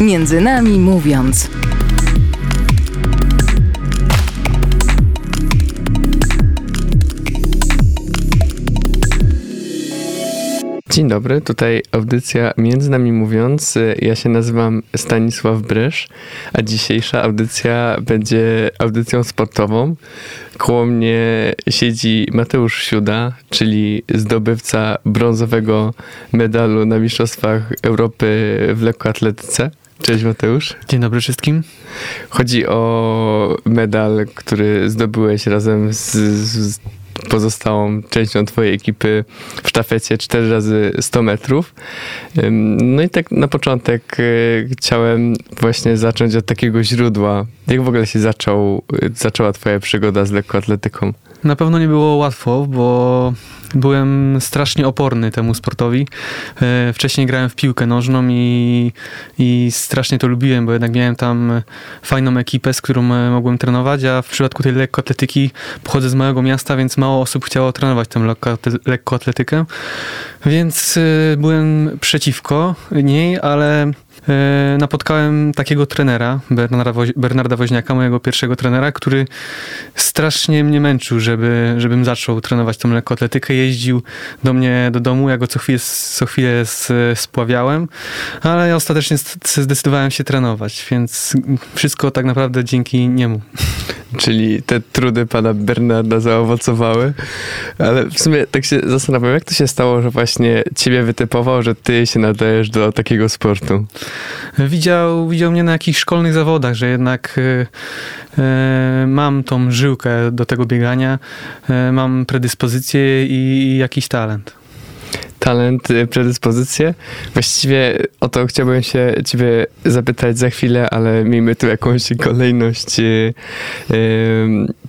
Między nami mówiąc. Dzień dobry, tutaj audycja Między nami mówiąc. Ja się nazywam Stanisław Brysz, a dzisiejsza audycja będzie audycją sportową. Koło mnie siedzi Mateusz Siuda, czyli zdobywca brązowego medalu na Mistrzostwach Europy w lekkoatletyce. Cześć Mateusz. Dzień dobry wszystkim. Chodzi o medal, który zdobyłeś razem z, z pozostałą częścią twojej ekipy w sztafecie 4 razy 100 metrów. No i tak na początek e, chciałem właśnie zacząć od takiego źródła. Jak w ogóle się zaczął, zaczęła twoja przygoda z lekkoatletyką? Na pewno nie było łatwo, bo byłem strasznie oporny temu sportowi. E, wcześniej grałem w piłkę nożną i, i strasznie to lubiłem, bo jednak miałem tam fajną ekipę, z którą e, mogłem trenować, a w przypadku tej lekkoatletyki pochodzę z małego miasta, więc mało osób chciało trenować tę lekkoatletykę. Więc e, byłem przeciwko niej, ale E, napotkałem takiego trenera, Bernarda, Bernarda Woźniaka, mojego pierwszego trenera, który strasznie mnie męczył, żeby, żebym zaczął trenować tą lekkoatletykę. Jeździł do mnie do domu, ja go co chwilę, co chwilę spławiałem, ale ja ostatecznie zdecydowałem się trenować, więc wszystko tak naprawdę dzięki niemu. Czyli te trudy pana Bernarda zaowocowały. Ale w sumie tak się zastanawiam, jak to się stało, że właśnie ciebie wytypował, że ty się nadajesz do takiego sportu? Widział, widział mnie na jakichś szkolnych zawodach, że jednak y, y, mam tą żyłkę do tego biegania, y, mam predyspozycję i, i jakiś talent talent, predyspozycje. Właściwie o to chciałbym się ciebie zapytać za chwilę, ale miejmy tu jakąś kolejność yy,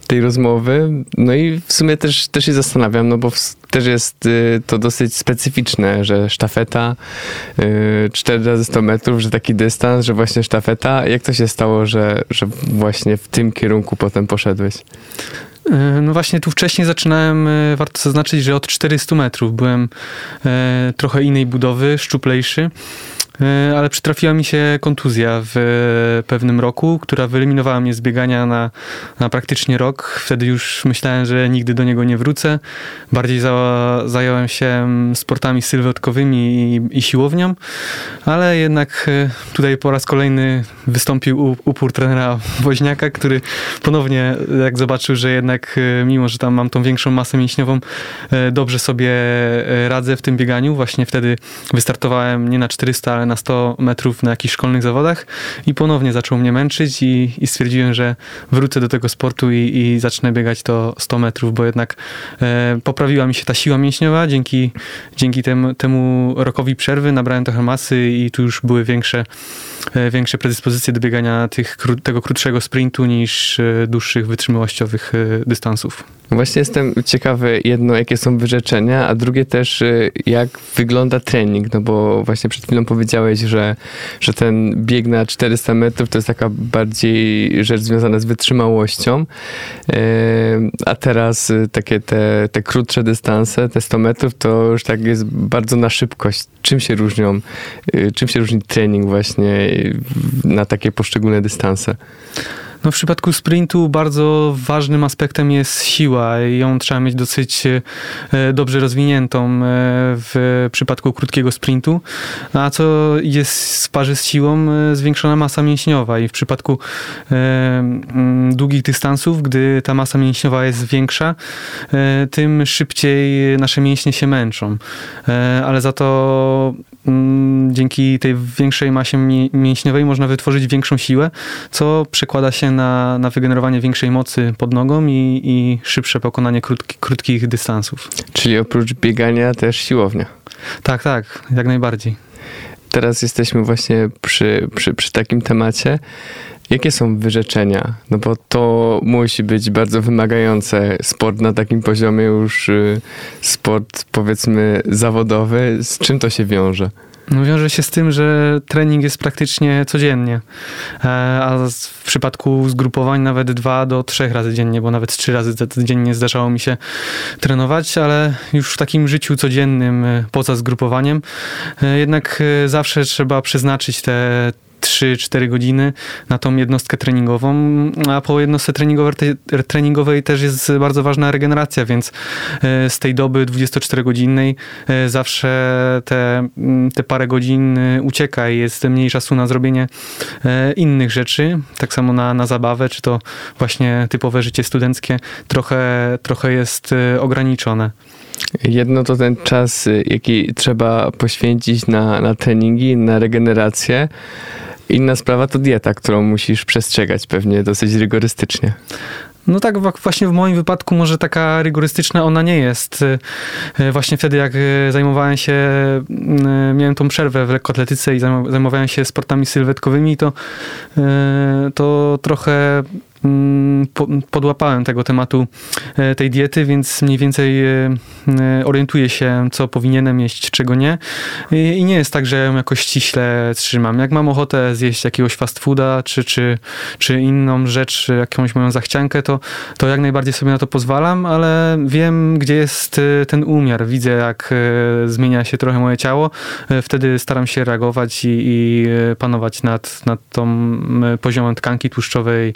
tej rozmowy. No i w sumie też, też się zastanawiam, no bo w, też jest y, to dosyć specyficzne, że sztafeta y, 4 razy 100 metrów, że taki dystans, że właśnie sztafeta. Jak to się stało, że, że właśnie w tym kierunku potem poszedłeś? E, no właśnie tu wcześniej zaczynałem, e, warto zaznaczyć, że od 400 metrów byłem e, trochę innej budowy, szczuplejszy. E, ale przytrafiła mi się kontuzja w pewnym roku, która wyeliminowała mnie z biegania na, na praktycznie rok. Wtedy już myślałem, że nigdy do niego nie wrócę. Bardziej za, zająłem się sportami sylwetkowymi i, i siłownią, ale jednak e, tutaj po raz kolejny wystąpił upór trenera Woźniaka, który ponownie jak zobaczył, że jednak e, mimo, że tam mam tą większą masę mięśniową, dobrze sobie radzę w tym bieganiu. Właśnie wtedy wystartowałem nie na 400, ale na 100 metrów na jakichś szkolnych zawodach i ponownie zaczął mnie męczyć i, i stwierdziłem, że wrócę do tego sportu i, i zacznę biegać to 100 metrów, bo jednak e, poprawiła mi się ta siła mięśniowa. Dzięki, dzięki temu, temu rokowi przerwy, nabrałem trochę masy i tu już były większe, większe predyspozycje do biegania tych, tego krótszego sprintu niż e, dłuższych wytrzymałościowych e, dystansów. Właśnie jestem ciekawy, jedno, jakie są wyrzeczenia, a drugie też, e, jak wygląda trening, no bo właśnie przed chwilą powiedziałeś, że, że ten bieg na 400 metrów to jest taka bardziej rzecz związana z wytrzymałością, e, a teraz e, takie te, te krótsze dystanse, te 100 metrów, to już tak jest bardzo na szybkość. Czym się różnią, e, czym się różni trening właśnie na takie poszczególne dystanse? No w przypadku sprintu bardzo ważnym aspektem jest siła ją trzeba mieć dosyć e, dobrze rozwiniętą e, w przypadku krótkiego sprintu. A co jest w parze z siłą? E, zwiększona masa mięśniowa i w przypadku długich dystansów, gdy ta masa mięśniowa jest większa, tym szybciej nasze mięśnie się męczą. Ale za to mm, dzięki tej większej masie mięśniowej można wytworzyć większą siłę, co przekłada się na, na wygenerowanie większej mocy pod nogą i, i szybsze pokonanie krótki, krótkich dystansów. Czyli oprócz biegania też siłownia. Tak, tak, jak najbardziej. Teraz jesteśmy właśnie przy, przy, przy takim temacie. Jakie są wyrzeczenia? No bo to musi być bardzo wymagające. Sport na takim poziomie już y, sport powiedzmy zawodowy. Z czym to się wiąże? No wiąże się z tym, że trening jest praktycznie codziennie, e, a w przypadku zgrupowań nawet dwa do trzech razy dziennie, bo nawet trzy razy dziennie zdarzało mi się trenować, ale już w takim życiu codziennym, e, poza zgrupowaniem, e, jednak zawsze trzeba przeznaczyć te 3-4 godziny na tą jednostkę treningową, a po jednostce treningowej, też jest bardzo ważna regeneracja, więc z tej doby 24-godzinnej zawsze te, mm, te parę godzin ucieka i jest mniej czasu na zrobienie innych rzeczy, tak samo na, na zabawę, czy to właśnie typowe życie studenckie trochę, trochę jest ograniczone. Jedno to ten czas, jaki trzeba poświęcić na, na treningi, na regenerację. Inna sprawa to dieta, którą musisz przestrzegać pewnie dosyć rygorystycznie. No tak, właśnie w moim wypadku może taka rygorystyczna ona nie jest. Y, y, właśnie wtedy, jak zajmowałem się, miałem tą przerwę w lekkoatletyce i zajmowałem się sportami sylwetkowymi, to, to trochę podłapałem tego tematu e, tej diety, więc mniej więcej e, e, orientuję się, co powinienem jeść, czego nie. I nie jest tak, że ją jakoś ściśle trzymam. Jak mam ochotę zjeść jakiegoś fast fooda, czy, czy, czy inną rzecz, jakąś moją zachciankę, to, to jak najbardziej sobie na to pozwalam, ale wiem, gdzie jest ten umiar. Widzę, jak zmienia się trochę moje ciało. Wtedy staram się reagować i, i panować nad, nad tą poziomem tkanki tłuszczowej,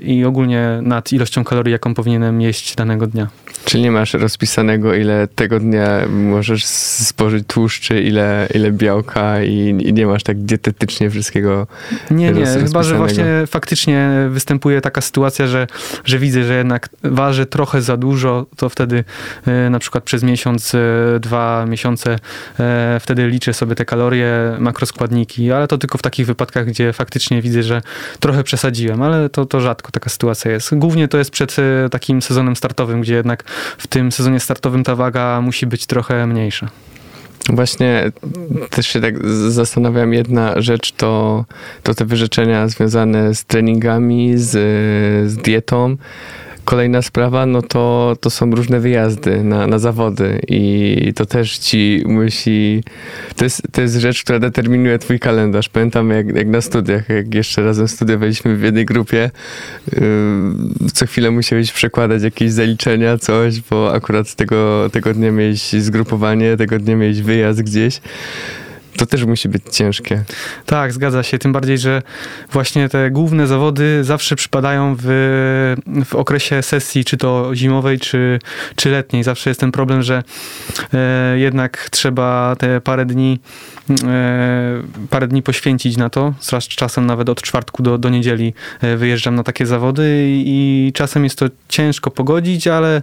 i ogólnie nad ilością kalorii, jaką powinienem jeść danego dnia. Czyli nie masz rozpisanego, ile tego dnia możesz spożyć tłuszczy, ile, ile białka i, i nie masz tak dietetycznie wszystkiego Nie, nie, chyba, że właśnie faktycznie występuje taka sytuacja, że, że widzę, że jednak waży trochę za dużo, to wtedy e, na przykład przez miesiąc, e, dwa miesiące e, wtedy liczę sobie te kalorie, makroskładniki, ale to tylko w takich wypadkach, gdzie faktycznie widzę, że trochę przesadziłem, ale to, to rzadko taka sytuacja jest. Głównie to jest przed takim sezonem startowym, gdzie jednak w tym sezonie startowym ta waga musi być trochę mniejsza. Właśnie też się tak zastanawiam, jedna rzecz to, to te wyrzeczenia związane z treningami, z, z dietą. Kolejna sprawa, no to, to są różne wyjazdy na, na zawody i to też ci musi... To jest, to jest rzecz, która determinuje twój kalendarz. Pamiętam jak, jak na studiach, jak jeszcze razem studiowaliśmy w jednej grupie, yy, co chwilę musiałeś przekładać jakieś zaliczenia, coś, bo akurat tego, tego dnia miałeś zgrupowanie, tego dnia miałeś wyjazd gdzieś. To też musi być ciężkie. Tak, zgadza się. Tym bardziej, że właśnie te główne zawody zawsze przypadają w, w okresie sesji, czy to zimowej, czy, czy letniej. Zawsze jest ten problem, że e, jednak trzeba te parę dni E, parę dni poświęcić na to. Czasem nawet od czwartku do, do niedzieli e, wyjeżdżam na takie zawody i czasem jest to ciężko pogodzić, ale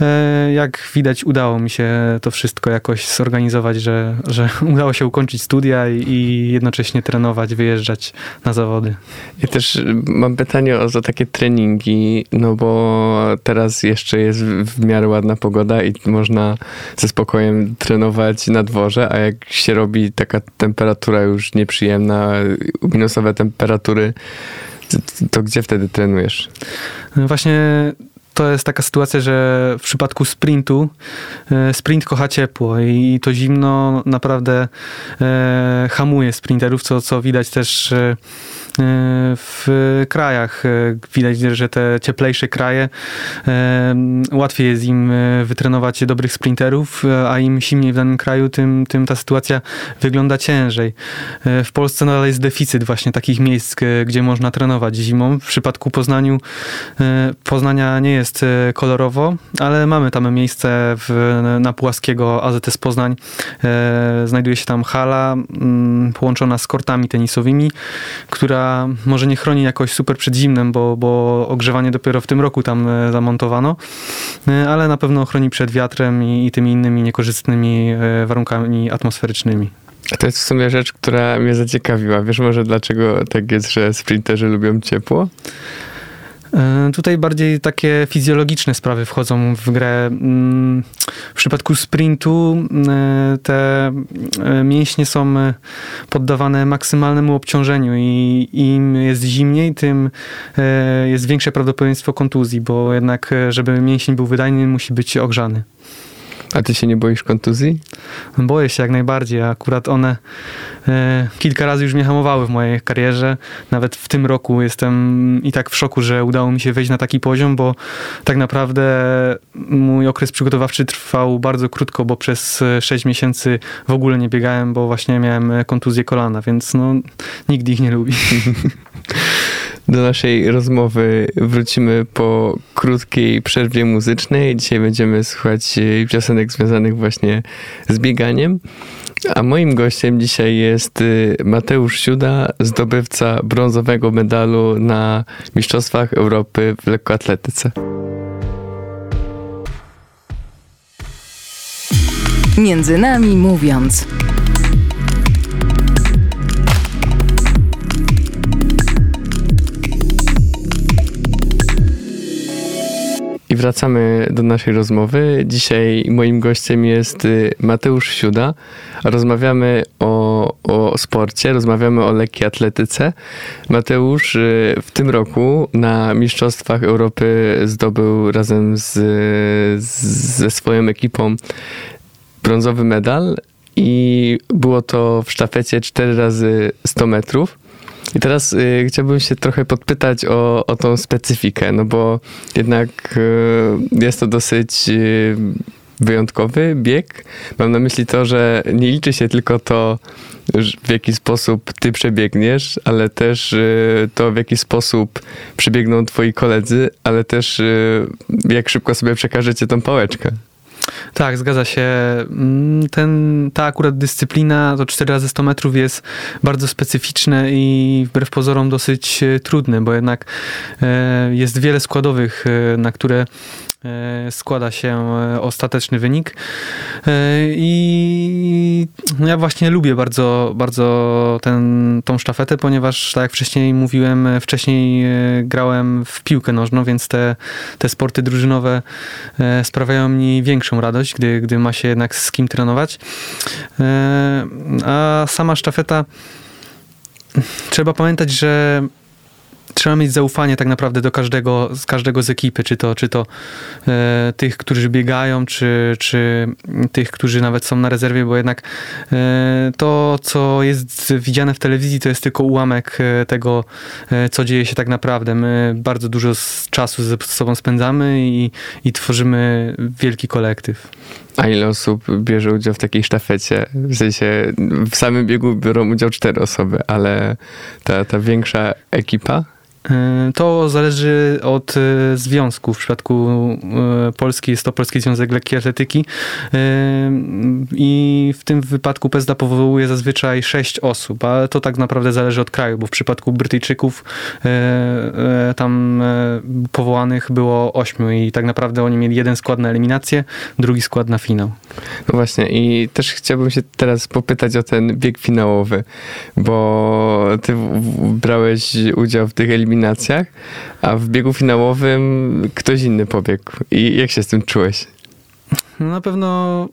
e, jak widać udało mi się to wszystko jakoś zorganizować, że, że udało się ukończyć studia i, i jednocześnie trenować, wyjeżdżać na zawody. Ja też mam pytanie o, o takie treningi, no bo teraz jeszcze jest w miarę ładna pogoda i można ze spokojem trenować na dworze, a jak się robi taka temperatura już nieprzyjemna, minusowe temperatury, to, to gdzie wtedy trenujesz? Właśnie to jest taka sytuacja, że w przypadku sprintu e, sprint kocha ciepło i to zimno naprawdę e, hamuje sprinterów, co, co widać też w krajach. Widać, że te cieplejsze kraje łatwiej jest im wytrenować dobrych sprinterów, a im zimniej w danym kraju, tym, tym ta sytuacja wygląda ciężej. W Polsce nadal jest deficyt właśnie takich miejsc, gdzie można trenować zimą. W przypadku Poznaniu, Poznania nie jest kolorowo, ale mamy tam miejsce w, na Pułaskiego AZS Poznań. Znajduje się tam hala połączona z kortami tenisowymi, która może nie chroni jakoś super przed zimnem, bo, bo ogrzewanie dopiero w tym roku tam e, zamontowano, e, ale na pewno chroni przed wiatrem i, i tymi innymi niekorzystnymi e, warunkami atmosferycznymi. To jest w sumie rzecz, która mnie zaciekawiła. Wiesz może dlaczego tak jest, że sprinterzy lubią ciepło? E, tutaj bardziej takie fizjologiczne sprawy wchodzą w grę. Mm, w przypadku sprintu e, te e, mięśnie są poddawane maksymalnemu obciążeniu i im jest zimniej, tym jest większe prawdopodobieństwo kontuzji, bo jednak, żeby mięsień był wydajny, musi być ogrzany. A ty się nie boisz kontuzji? Boję się jak najbardziej. Akurat one e, kilka razy już mnie hamowały w mojej karierze. Nawet w tym roku jestem i tak w szoku, że udało mi się wejść na taki poziom, bo tak naprawdę mój okres przygotowawczy trwał bardzo krótko, bo przez 6 miesięcy w ogóle nie biegałem, bo właśnie miałem kontuzję kolana, więc no, nikt ich nie lubi. Do naszej rozmowy wrócimy po krótkiej przerwie muzycznej. Dzisiaj będziemy słuchać e, piosenek związanych właśnie z bieganiem. A moim gościem dzisiaj jest e, Mateusz Siuda, zdobywca brązowego medalu na Mistrzostwach Europy w lekkoatletyce. Między nami mówiąc. I wracamy do naszej rozmowy. Dzisiaj moim gościem jest y, Mateusz Siuda. Rozmawiamy o, o sporcie, rozmawiamy o lekkiej atletyce. Mateusz y, w tym roku na Mistrzostwach Europy zdobył razem z, ze swoją ekipą brązowy medal i było to w sztafecie 4 razy 100 metrów. I teraz y, chciałbym się trochę podpytać o, o tą specyfikę, no bo jednak y, jest to dosyć y, wyjątkowy bieg. Mam na myśli to, że nie liczy się tylko to, w jaki sposób ty przebiegniesz, ale też y, to, w jaki sposób przebiegną twoi koledzy, ale też y, jak szybko sobie przekażecie tą pałeczkę. Tak, zgadza się. Mm, ten, ta akurat dyscyplina, to 4 razy 100 metrów jest bardzo specyficzne i wbrew pozorom dosyć e, trudne, bo jednak e, jest wiele składowych, e, na które składa się ostateczny wynik. I ja właśnie lubię bardzo, bardzo ten, tą sztafetę, ponieważ tak jak wcześniej mówiłem, wcześniej grałem w piłkę nożną, więc te, te sporty drużynowe sprawiają mi większą radość, gdy, gdy ma się jednak z kim trenować. A sama sztafeta trzeba pamiętać, że trzeba mieć zaufanie tak naprawdę do każdego, z każdego z ekipy, czy to, czy to e, tych, którzy biegają, czy, czy tych, którzy nawet są na rezerwie, bo jednak e, to, co jest widziane w telewizji, to jest tylko ułamek e, tego, e, co dzieje się tak naprawdę. My bardzo dużo czasu ze sobą spędzamy i, i tworzymy wielki kolektyw. A ile osób bierze udział w takiej sztafecie? W sensie w samym biegu biorą udział cztery osoby, ale ta, ta większa ekipa? E, to zależy od e, związku. W przypadku e, Polski jest to Polski Związek Lekkiej Atletyki i w tym wypadku PESDA powołuje zazwyczaj sześć osób, ale to tak naprawdę zależy od kraju, bo w przypadku Brytyjczyków tam powołanych było ośmiu i tak naprawdę oni mieli jeden skład na eliminację, drugi skład na finał. No właśnie i też chciałbym się teraz popytać o ten bieg finałowy, bo ty brałeś udział w tych eliminacjach eliminacjach, a w biegu finałowym ktoś inny pobiegł. I jak się z tym czułeś? No na pewno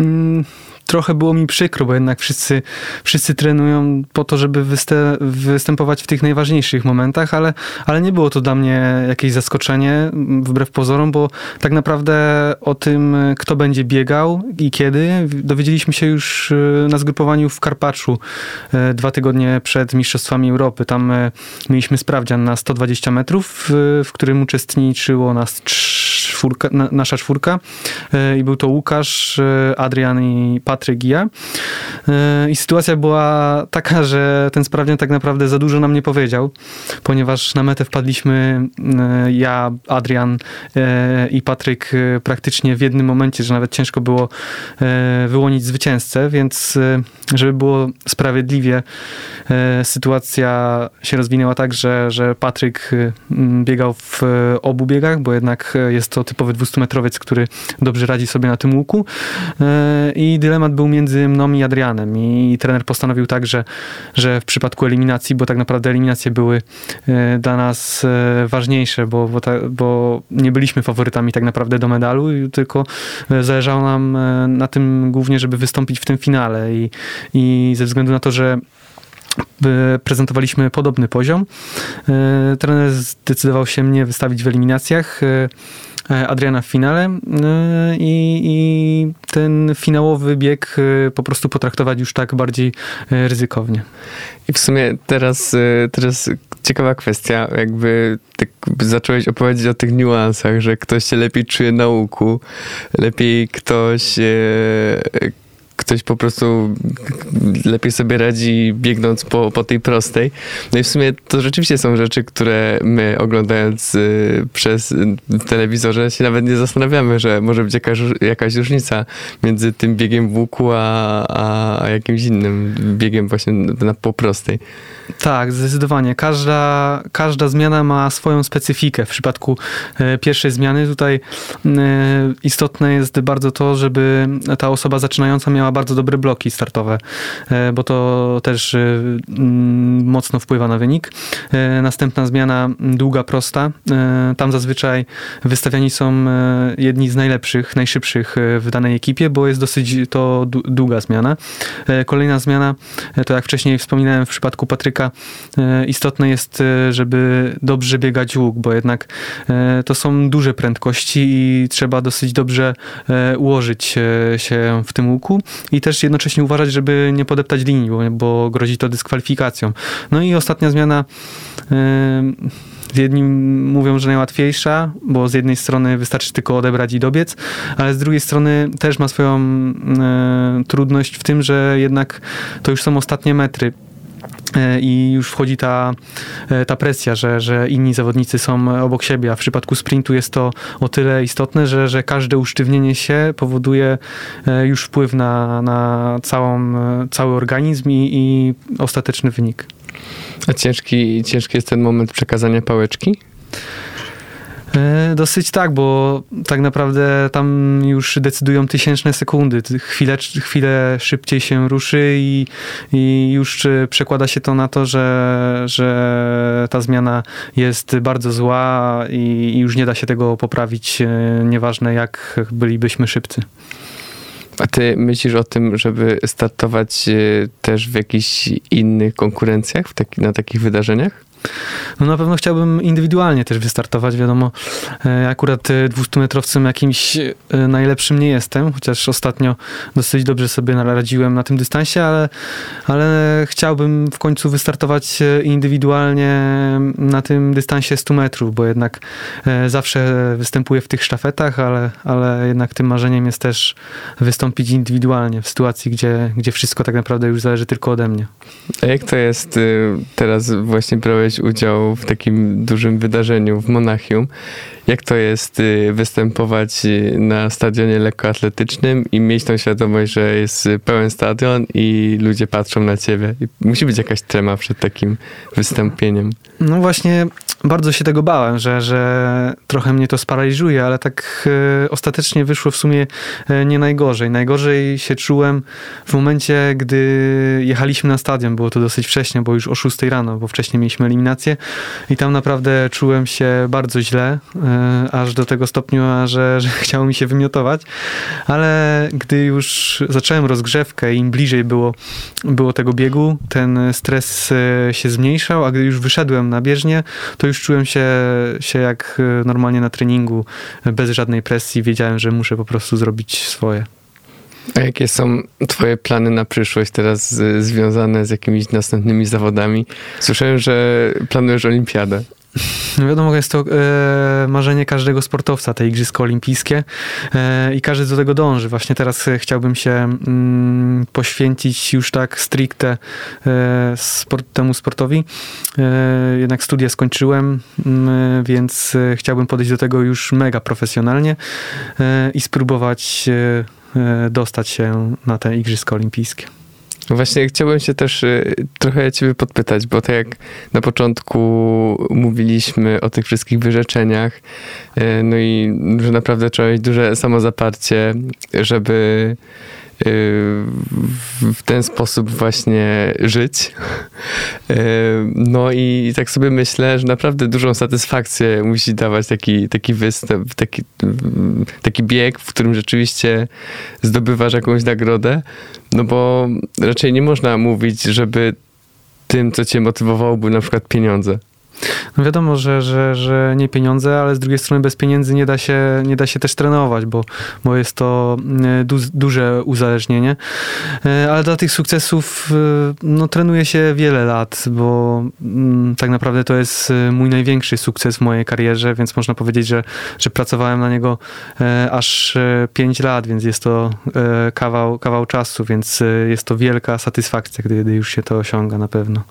mm, trochę było mi przykro, bo jednak wszyscy, wszyscy trenują po to, żeby występować w tych najważniejszych momentach, ale, ale nie było to dla mnie jakieś zaskoczenie, wbrew pozorom, bo tak naprawdę o tym, kto będzie biegał i kiedy, dowiedzieliśmy się już e, na zgrupowaniu w Karpaczu e, dwa tygodnie przed Mistrzostwami Europy. Tam e, mieliśmy sprawdzian na 120 metrów, w którym uczestniczyło nas czwórka, nasza czwórka i był to Łukasz, Adrian i Patryk Patryk Gija. E, I sytuacja była taka, że ten sprawdzian tak naprawdę za dużo nam nie powiedział, ponieważ na metę wpadliśmy e, ja, Adrian e, i Patryk praktycznie w jednym momencie, że nawet ciężko było wyłonić zwycięzcę, więc żeby było sprawiedliwie, sytuacja się rozwinęła tak, że, że Patryk biegał w obu biegach, bo jednak jest to typowy 200-metrowiec, który dobrze radzi sobie na tym łuku i dylemat był między mną i Adrianem i trener postanowił tak, że, że w przypadku eliminacji, bo tak naprawdę eliminacje były e, dla nas e, ważniejsze, bo, bo, ta, bo nie byliśmy faworytami tak naprawdę do medalu, tylko e, zależało nam na tym głównie, żeby wystąpić w tym finale i, i ze względu na to, że prezentowaliśmy podobny poziom. Trener zdecydował się mnie wystawić w eliminacjach. Adriana w finale i, i, ten finałowy bieg po prostu potraktować już tak bardziej ryzykownie. I w sumie teraz, teraz ciekawa kwestia, jakby tak zacząłeś opowiedzieć o tych niuansach, że ktoś się lepiej czuje na łuku, lepiej ktoś, ktoś po prostu lepiej sobie radzi biegnąc po, po tej prostej. No i w sumie to rzeczywiście są rzeczy, które my oglądając y, przez w telewizorze się nawet nie zastanawiamy, że może być jakaś, jakaś różnica między tym biegiem w łuku, a, a jakimś innym biegiem właśnie na po prostej. Tak, zdecydowanie. Każda, każda zmiana ma swoją specyfikę. W przypadku e, pierwszej zmiany tutaj istotne jest bardzo to, żeby ta osoba zaczynająca miała bardzo dobre bloki startowe, e, bo to też mocno wpływa na wynik. Następna zmiana długa, prosta. Tam zazwyczaj wystawiani są jedni z najlepszych, najszybszych w danej ekipie, bo jest dosyć to długa zmiana. Kolejna zmiana, to jak wcześniej wspominałem w przypadku Patryka, E, istotne jest, e, żeby dobrze biegać łuk, bo jednak e, to są duże prędkości i trzeba dosyć dobrze ułożyć się w tym łuku i też jednocześnie uważać, żeby nie podeptać linii, bo grozi to dyskwalifikacją. No i ostatnia zmiana Jedni mówią, że najłatwiejsza, bo z jednej strony wystarczy tylko odebrać i dobiec, ale z drugiej strony też ma swoją e, trudność w tym, że jednak to już są ostatnie metry. E, i już wchodzi ta, e, ta presja, że, że inni zawodnicy są obok siebie, a w przypadku sprintu jest to o tyle istotne, że, że każde usztywnienie się powoduje e, już wpływ na, na całą, cały organizm i, i ostateczny wynik. A ciężki, ciężki jest ten moment przekazania pałeczki? E, dosyć tak, bo tak naprawdę tam już decydują tysięczne sekundy. Chwilę, chwilę szybciej się ruszy i, i już przekłada się to na to, że, że ta zmiana jest bardzo zła i, i już nie da się tego poprawić, e, nieważne jak bylibyśmy szybcy. A ty myślisz o tym, żeby startować e, też w jakichś innych konkurencjach, taki, na takich wydarzeniach? No na pewno chciałbym indywidualnie też wystartować. Wiadomo, ja akurat 200-metrowcem jakimś e, najlepszym nie jestem, chociaż ostatnio dosyć dobrze sobie naradziłem na tym dystansie, ale, ale chciałbym w końcu wystartować e, indywidualnie na tym dystansie 100 metrów, bo jednak e, zawsze występuję w tych sztafetach, ale, ale jednak tym marzeniem jest też wystąpić indywidualnie w sytuacji, gdzie, gdzie wszystko tak naprawdę już zależy tylko ode mnie. A jak to jest teraz właśnie brałeś brałeś udział w takim dużym wydarzeniu w Monachium. Jak to jest y, występować y, na stadionie lekkoatletycznym i mieć tą świadomość, że jest pełen stadion i ludzie patrzą na ciebie? I musi być jakaś trema przed takim wystąpieniem. No właśnie, bardzo się tego bałem, że, że trochę mnie to sparaliżuje, ale tak e, ostatecznie wyszło w sumie e, nie najgorzej. Najgorzej się czułem w momencie, gdy jechaliśmy na stadion. Było to dosyć wcześnie, bo już o 6 rano, bo wcześniej mieliśmy eliminację i tam naprawdę czułem się bardzo źle, e, aż do tego stopnia, że, że chciało mi się wymiotować. Ale gdy już zacząłem rozgrzewkę i im bliżej było, było tego biegu, ten stres się zmniejszał, a gdy już wyszedłem na bieżnię, to już czułem się, się jak e, normalnie na treningu, bez żadnej presji. Wiedziałem, że muszę po prostu zrobić swoje. A jakie są twoje plany na przyszłość teraz związane z jakimiś następnymi zawodami? Słyszałem, że planujesz olimpiadę. No wiadomo, jest to e, marzenie każdego sportowca, te Igrzyska Olimpijskie e, i każdy do tego dąży. Właśnie teraz chciałbym się mm, poświęcić już tak stricte e, sport, temu sportowi. E, jednak studia skończyłem, mm, więc e, chciałbym podejść do tego już mega profesjonalnie e, i spróbować dostać się na te Igrzyska Olimpijskie. Właśnie chciałbym się też y, trochę ciebie podpytać, bo tak jak na początku mówiliśmy o tych wszystkich wyrzeczeniach, y, no i że naprawdę trzeba mieć duże samozaparcie, żeby w ten sposób właśnie żyć. No i tak sobie myślę, że naprawdę dużą satysfakcję musi dawać taki, taki występ, taki, taki bieg, w którym rzeczywiście zdobywasz jakąś nagrodę, no bo raczej nie można mówić, żeby tym, co cię motywowało, były na przykład pieniądze? No wiadomo, że, że, że nie pieniądze, ale z drugiej strony bez pieniędzy nie da się, nie da się też trenować, bo, bo jest to e, du, duże uzależnienie. E, ale dla tych sukcesów e, no, trenuje się wiele lat, bo mm, tak naprawdę to jest mój największy sukces w mojej karierze, więc można powiedzieć, że, że pracowałem na niego aż 5 lat, więc jest to kawał, kawał czasu, więc jest to wielka satysfakcja, gdy już się to osiąga na pewno.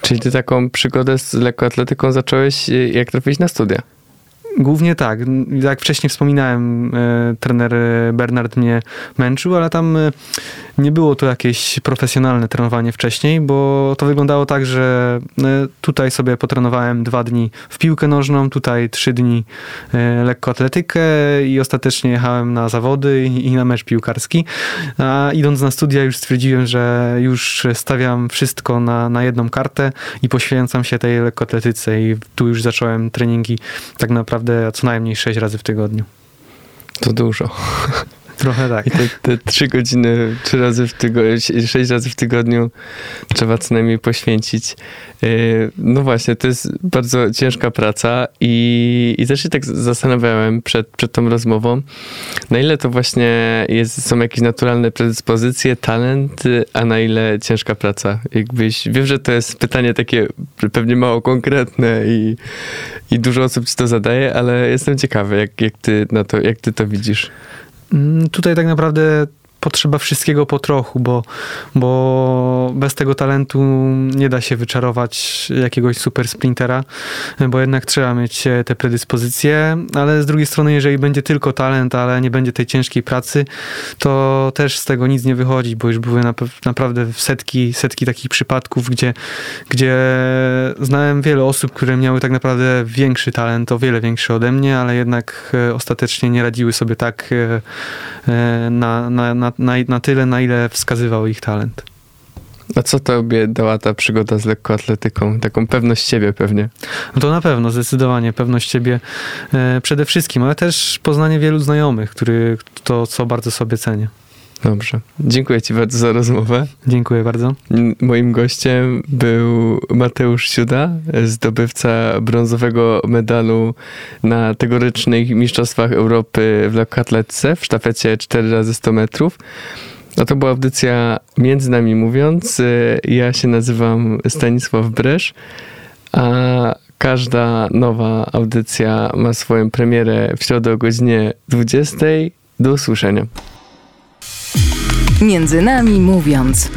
Czyli ty taką przygodę z lekkoatletyką zacząłeś, y, jak trafiłeś na studia? Głównie tak. Jak wcześniej wspominałem, e, trener Bernard mnie męczył, ale tam e, nie było to jakieś profesjonalne trenowanie wcześniej, bo to wyglądało tak, że e, tutaj sobie potrenowałem dwa dni w piłkę nożną, tutaj trzy dni lekkoatletykę i ostatecznie jechałem na zawody i na mecz piłkarski. A idąc na studia już stwierdziłem, że już stawiam wszystko na, na jedną kartę i poświęcam się tej lekkoatletyce i tu już zacząłem treningi tak naprawdę naprawdę co najmniej 6 razy w tygodniu. To dużo. Trochę tak. I te, te trzy godziny, trzy razy w tygodniu, sześć razy w tygodniu trzeba co najmniej poświęcić. Y, no właśnie, to jest bardzo ciężka praca i, i też się tak zastanawiałem przed, przed tą rozmową, na ile to właśnie jest, są jakieś naturalne predyspozycje, talent, a na ile ciężka praca. Jakbyś, wiem, że to jest pytanie takie pewnie mało konkretne i, i dużo osób ci to zadaje, ale jestem ciekawy, jak, jak, ty, na to, jak ty to widzisz. Mm, tutaj tak naprawdę potrzeba wszystkiego po trochu, bo, bo bez tego talentu nie da się wyczarować jakiegoś super sprintera, bo jednak trzeba mieć te predyspozycje, ale z drugiej strony, jeżeli będzie tylko talent, ale nie będzie tej ciężkiej pracy, to też z tego nic nie wychodzi, bo już były naprawdę setki, setki takich przypadków, gdzie, gdzie znałem wiele osób, które miały tak naprawdę większy talent, o wiele większy ode mnie, ale jednak e, ostatecznie nie radziły sobie tak e, e, na, na, na na, na tyle, na ile wskazywał ich talent. A co tobie dała ta przygoda z lekkoatletyką? Taką pewność siebie pewnie. No to na pewno, zdecydowanie pewność siebie e, przede wszystkim, ale też poznanie wielu znajomych, który to, co bardzo sobie cenię. Dobrze. Dziękuję Ci bardzo za rozmowę. Dziękuję bardzo. Moim gościem był Mateusz Siuda, zdobywca brązowego medalu na tegorycznych Mistrzostwach Europy w lekkoatletce w sztafecie 4 razy 100 metrów. A to była audycja Między nami mówiąc. Ja się nazywam Stanisław Bresz, a każda nowa audycja ma swoją premierę w środę o godzinie 20. Do usłyszenia. Między nami mówiąc.